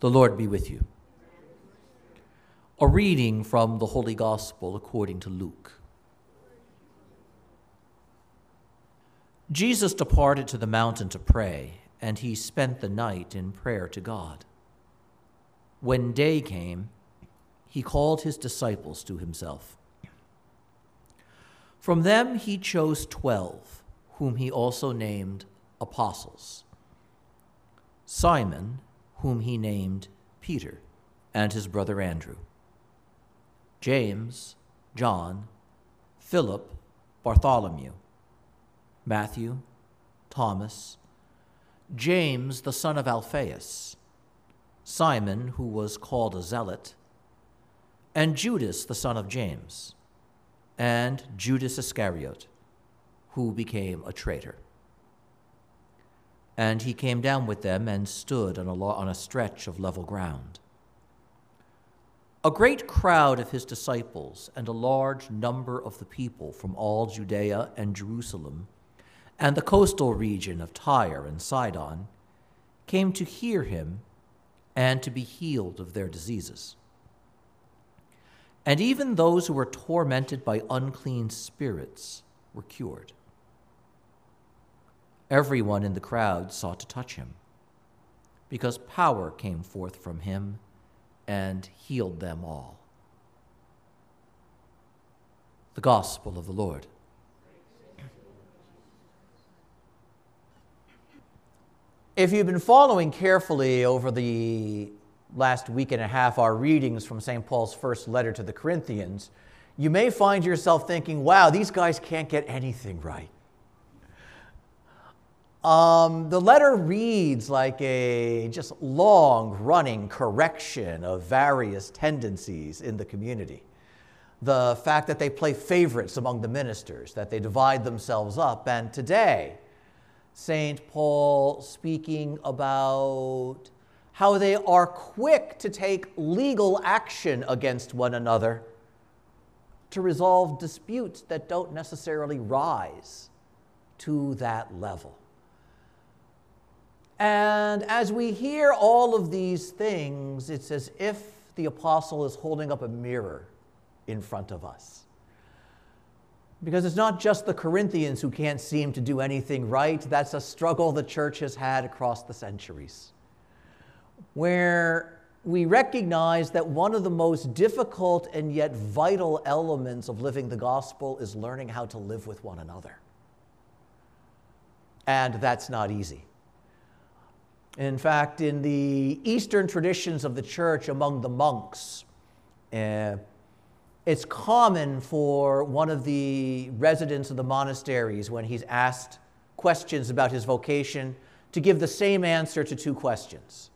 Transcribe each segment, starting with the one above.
The Lord be with you. A reading from the Holy Gospel according to Luke. Jesus departed to the mountain to pray, and he spent the night in prayer to God. When day came, he called his disciples to himself. From them he chose twelve, whom he also named apostles Simon, whom he named Peter, and his brother Andrew, James, John, Philip, Bartholomew, Matthew, Thomas, James the son of Alphaeus, Simon, who was called a zealot, and Judas the son of James, and Judas Iscariot, who became a traitor. And he came down with them and stood on a, lo- on a stretch of level ground. A great crowd of his disciples and a large number of the people from all Judea and Jerusalem and the coastal region of Tyre and Sidon came to hear him and to be healed of their diseases. And even those who were tormented by unclean spirits were cured. Everyone in the crowd sought to touch him, because power came forth from him and healed them all. The Gospel of the Lord. If you've been following carefully over the last week and a half our readings from St. Paul's first letter to the Corinthians, you may find yourself thinking, wow, these guys can't get anything right. Um, the letter reads like a just long running correction of various tendencies in the community. The fact that they play favorites among the ministers, that they divide themselves up. And today, St. Paul speaking about how they are quick to take legal action against one another to resolve disputes that don't necessarily rise to that level. And as we hear all of these things, it's as if the apostle is holding up a mirror in front of us. Because it's not just the Corinthians who can't seem to do anything right, that's a struggle the church has had across the centuries. Where we recognize that one of the most difficult and yet vital elements of living the gospel is learning how to live with one another. And that's not easy. In fact, in the Eastern traditions of the church among the monks, uh, it's common for one of the residents of the monasteries, when he's asked questions about his vocation, to give the same answer to two questions.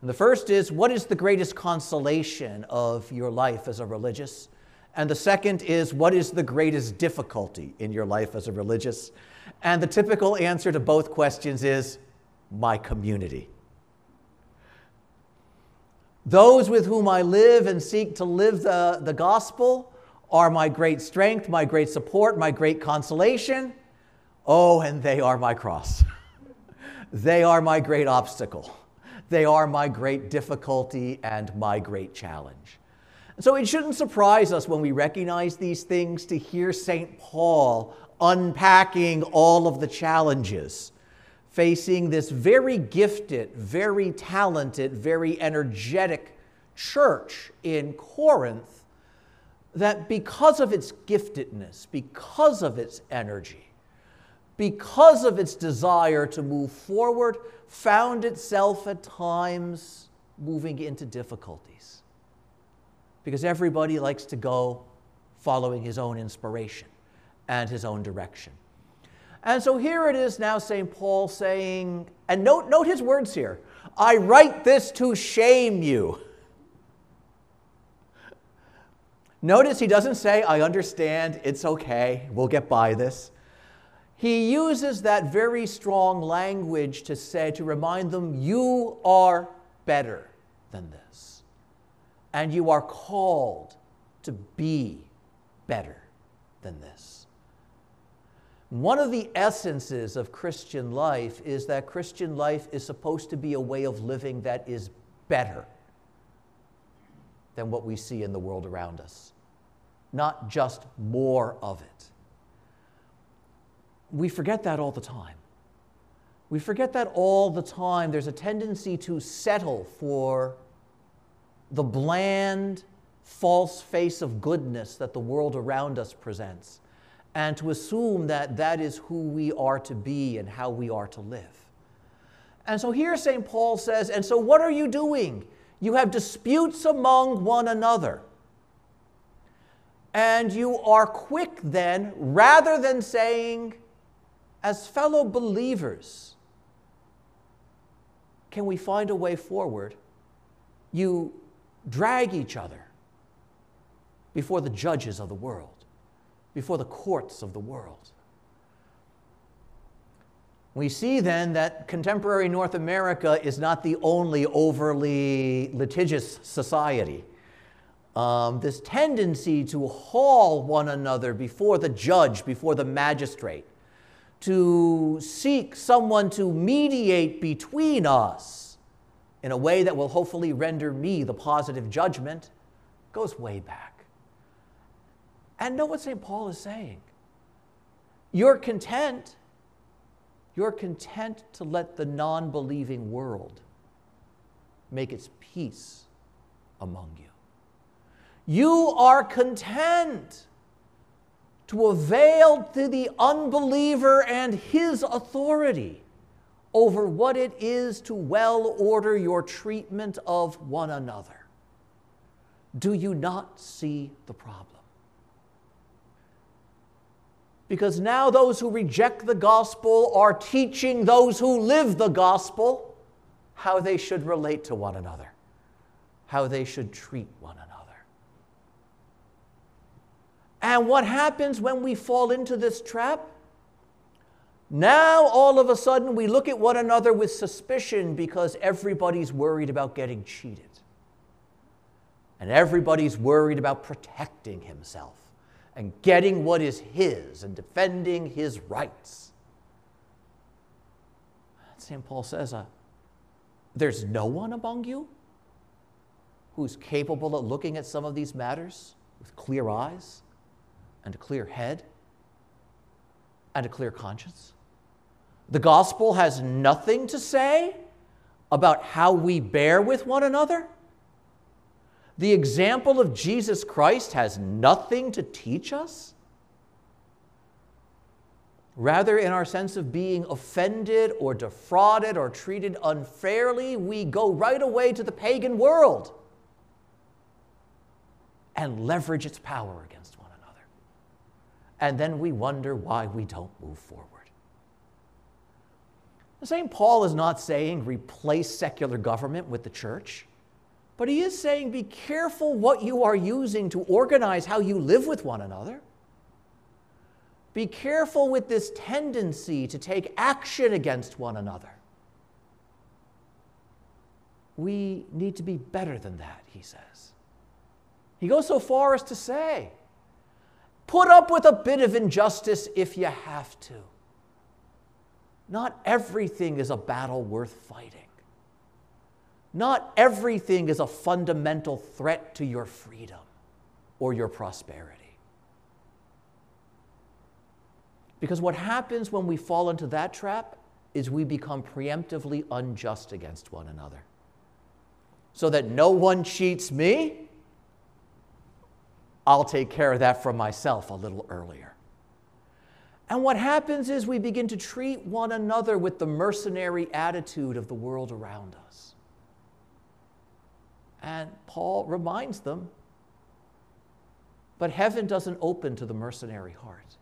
And the first is, What is the greatest consolation of your life as a religious? And the second is, What is the greatest difficulty in your life as a religious? And the typical answer to both questions is, my community. Those with whom I live and seek to live the, the gospel are my great strength, my great support, my great consolation. Oh, and they are my cross. they are my great obstacle. They are my great difficulty and my great challenge. So it shouldn't surprise us when we recognize these things to hear St. Paul unpacking all of the challenges facing this very gifted, very talented, very energetic church in Corinth that because of its giftedness, because of its energy, because of its desire to move forward, found itself at times moving into difficulties. Because everybody likes to go following his own inspiration and his own direction. And so here it is now, St. Paul saying, and note, note his words here I write this to shame you. Notice he doesn't say, I understand, it's okay, we'll get by this. He uses that very strong language to say, to remind them, you are better than this. And you are called to be better than this. One of the essences of Christian life is that Christian life is supposed to be a way of living that is better than what we see in the world around us, not just more of it. We forget that all the time. We forget that all the time. There's a tendency to settle for the bland, false face of goodness that the world around us presents, and to assume that that is who we are to be and how we are to live. And so here St. Paul says, and so what are you doing? You have disputes among one another. And you are quick then, rather than saying, as fellow believers, can we find a way forward? You drag each other before the judges of the world, before the courts of the world. We see then that contemporary North America is not the only overly litigious society. Um, this tendency to haul one another before the judge, before the magistrate, to seek someone to mediate between us in a way that will hopefully render me the positive judgment goes way back. And know what St. Paul is saying. You're content. You're content to let the non believing world make its peace among you. You are content to avail to the unbeliever and his authority over what it is to well order your treatment of one another. Do you not see the problem? Because now those who reject the gospel are teaching those who live the gospel how they should relate to one another, how they should treat one another. And what happens when we fall into this trap? Now, all of a sudden, we look at one another with suspicion because everybody's worried about getting cheated. And everybody's worried about protecting himself and getting what is his and defending his rights. St. Paul says, uh, There's no one among you who's capable of looking at some of these matters with clear eyes and a clear head and a clear conscience. The gospel has nothing to say about how we bear with one another. The example of Jesus Christ has nothing to teach us. Rather, in our sense of being offended or defrauded or treated unfairly, we go right away to the pagan world and leverage its power against one another. and then we wonder why we don't move forward. St. Paul is not saying replace secular government with the church, but he is saying be careful what you are using to organize how you live with one another. Be careful with this tendency to take action against one another. We need to be better than that, he says. He goes so far as to say, Put up with a bit of injustice if you have to. Not everything is a battle worth fighting. Not everything is a fundamental threat to your freedom or your prosperity. Because what happens when we fall into that trap is we become preemptively unjust against one another. So that no one cheats me I'll take care of that for myself a little earlier. And what happens is we begin to treat one another with the mercenary attitude of the world around us. And Paul reminds them, but heaven doesn't open to the mercenary heart.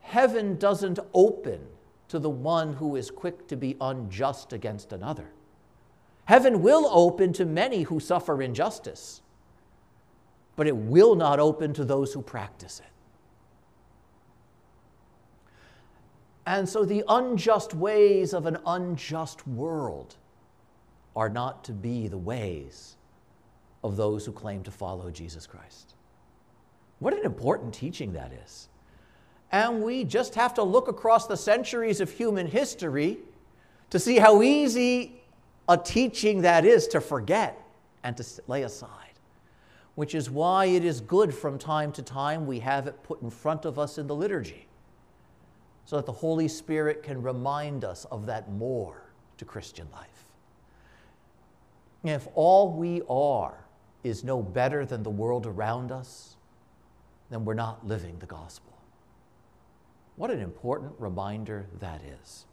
Heaven doesn't open to the one who is quick to be unjust against another. Heaven will open to many who suffer injustice but it will not open to those who practice it. And so the unjust ways of an unjust world are not to be the ways of those who claim to follow Jesus Christ. What an important teaching that is. And we just have to look across the centuries of human history to see how easy a teaching that is to forget and to lay aside. Which is why it is good from time to time we have it put in front of us in the liturgy so that the Holy Spirit can remind us of that more to Christian life. If all we are is no better than the world around us, then we're not living the gospel. What an important reminder that is.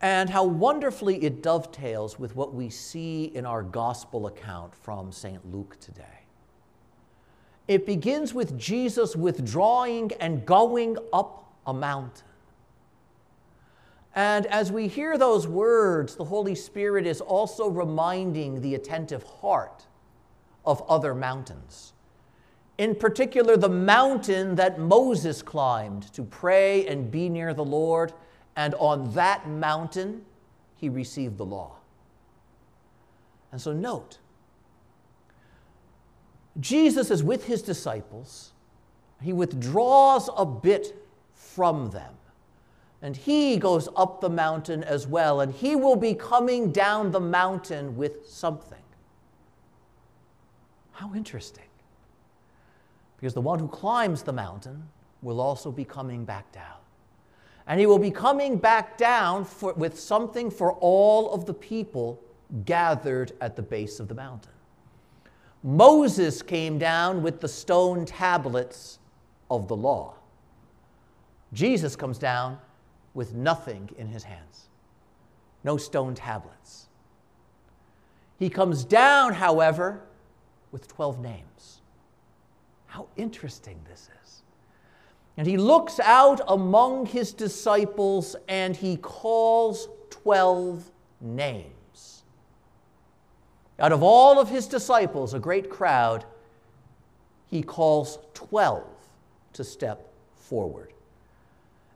And how wonderfully it dovetails with what we see in our gospel account from St. Luke today. It begins with Jesus withdrawing and going up a mountain. And as we hear those words, the Holy Spirit is also reminding the attentive heart of other mountains. In particular, the mountain that Moses climbed to pray and be near the Lord, and on that mountain he received the law. And so, note, Jesus is with his disciples, he withdraws a bit from them and he goes up the mountain as well, and he will be coming down the mountain with something. How interesting. Because the one who climbs the mountain will also be coming back down. And he will be coming back down for, with something for all of the people gathered at the base of the mountain. Moses came down with the stone tablets of the law. Jesus comes down with nothing in his hands, no stone tablets. He comes down, however, with 12 names. How interesting this is. And he looks out among his disciples and he calls 12 names. Out of all of his disciples, a great crowd, he calls 12 to step forward.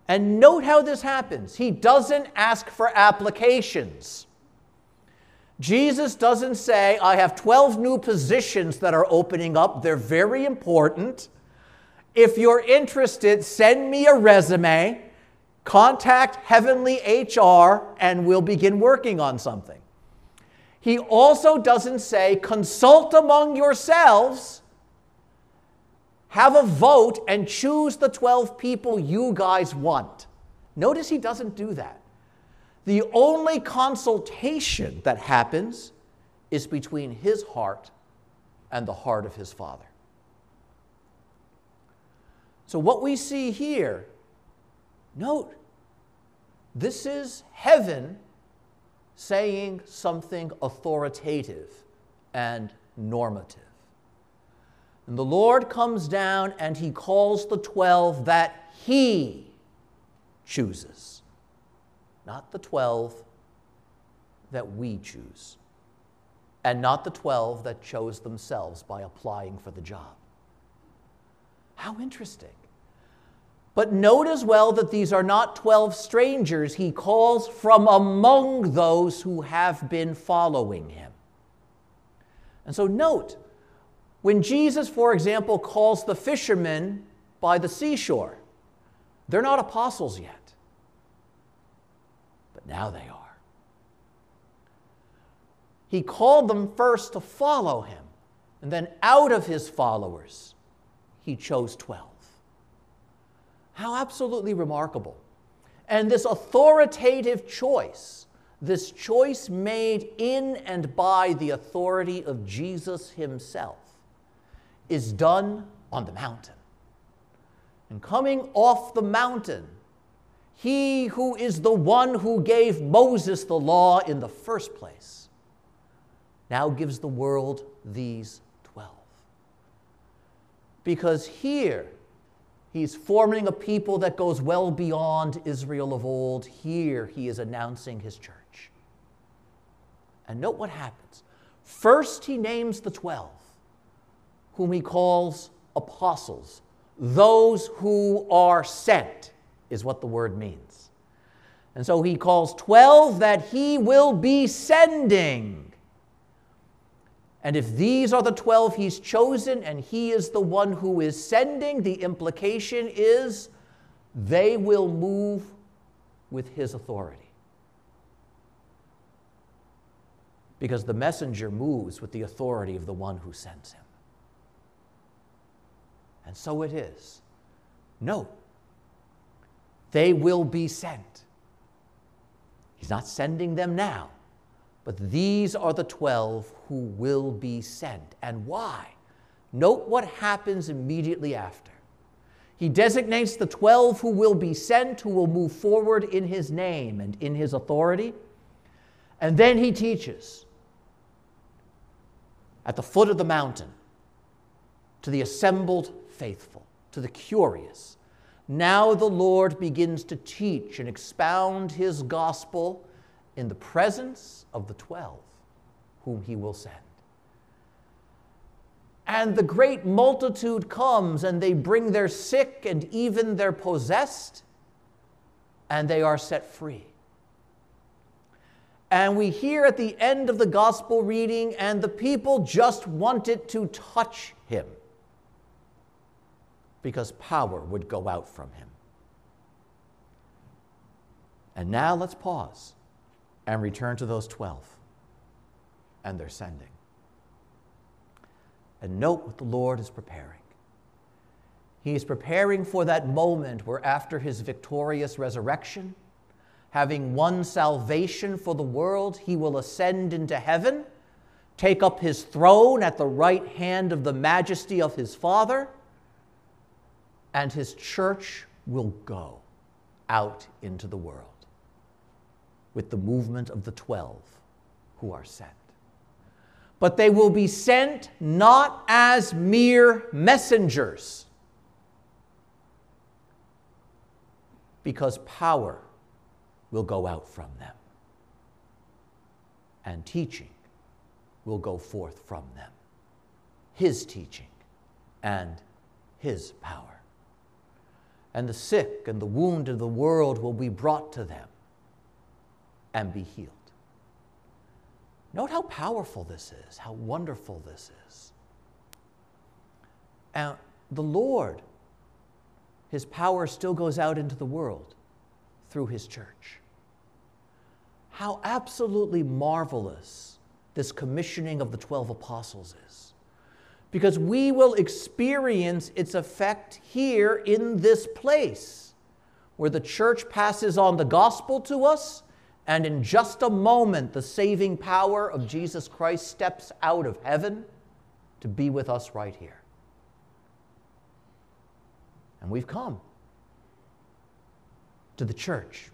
And note how this happens. He doesn't ask for applications. Jesus doesn't say, I have 12 new positions that are opening up. They're very important. If you're interested, send me a resume, contact Heavenly HR, and we'll begin working on something. He also doesn't say, consult among yourselves have a vote and choose the 12 people you guys want. Notice he doesn't do that. The only consultation that happens is between his heart and the heart of his Father. So, what we see here, note, this is heaven saying something authoritative and normative. And the Lord comes down and he calls the 12 that he chooses, not the 12 that we choose, and not the 12 that chose themselves by applying for the job. How interesting. But note as well that these are not 12 strangers. He calls from among those who have been following him. And so note when Jesus, for example, calls the fishermen by the seashore, they're not apostles yet, but now they are. He called them first to follow him, and then out of his followers, he chose 12. How absolutely remarkable. And this authoritative choice, this choice made in and by the authority of Jesus himself, is done on the mountain. And coming off the mountain, he who is the one who gave Moses the law in the first place now gives the world these 12. Because here, he's forming a people that goes well beyond Israel of old. Here, he is announcing his church. And note what happens. First, he names the 12 whom he calls apostles. Those who are sent is what the word means. And so he calls 12 that he will be sending. And if these are the 12 he's chosen and he is the one who is sending, the implication is they will move with his authority. because the messenger moves with the authority of the one who sends him. And so it is. No, they will be sent. He's not sending them now, but these are the 12 who will be sent. And why? Note what happens immediately after. He designates the 12 who will be sent, who will move forward in his name and in his authority. And then he teaches at the foot of the mountain to the assembled faithful, to the curious. Now the Lord begins to teach and expound his gospel in the presence of the 12 whom he will send. And the great multitude comes, and they bring their sick and even their possessed, and they are set free. And we hear at the end of the gospel reading, and the people just wanted to touch him because power would go out from him. And now let's pause and return to those 12 and their sending. And note what the Lord is preparing. He is preparing for that moment where, after his victorious resurrection, having won salvation for the world, he will ascend into heaven, take up his throne at the right hand of the majesty of his Father, and his church will go out into the world with the movement of the twelve who are sent. But they will be sent not as mere messengers, because power will go out from them, and teaching will go forth from them. His teaching and His power. And the sick and the wounded of the world will be brought to them and be healed. Note how powerful this is, how wonderful this is. And the Lord, His power still goes out into the world through His church. How absolutely marvelous this commissioning of the 12 apostles is. Because we will experience its effect here in this place, where the church passes on the gospel to us and in just a moment, the saving power of Jesus Christ steps out of heaven to be with us right here. And we've come to the church,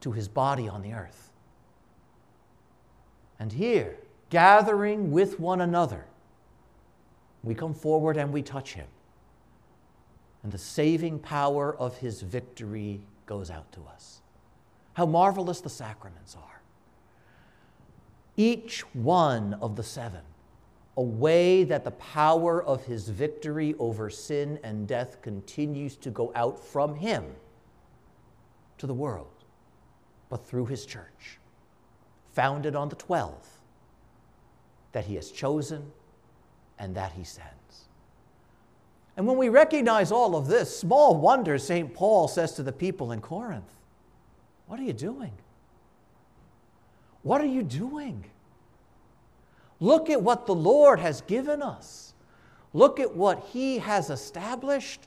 to his body on the earth. And here, gathering with one another, we come forward and we touch him. And the saving power of his victory goes out to us. How marvelous the sacraments are. Each one of the seven, a way that the power of his victory over sin and death continues to go out from him to the world, but through his church, founded on the twelve that he has chosen and that he sends. And when we recognize all of this, small wonder St. Paul says to the people in Corinth what are you doing? What are you doing? Look at what the Lord has given us. Look at what He has established.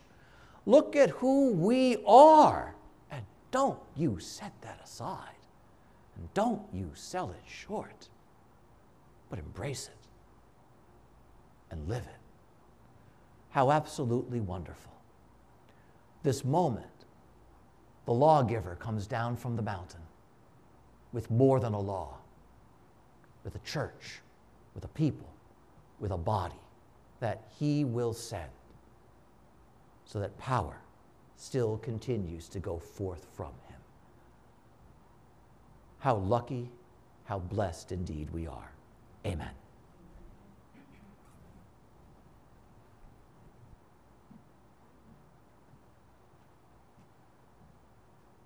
Look at who we are. And don't you set that aside. And don't you sell it short, but embrace it and live it. How absolutely wonderful. This moment the lawgiver comes down from the mountain with more than a law, with a church, with a people, with a body that he will send so that power still continues to go forth from him. How lucky, how blessed indeed we are. Amen.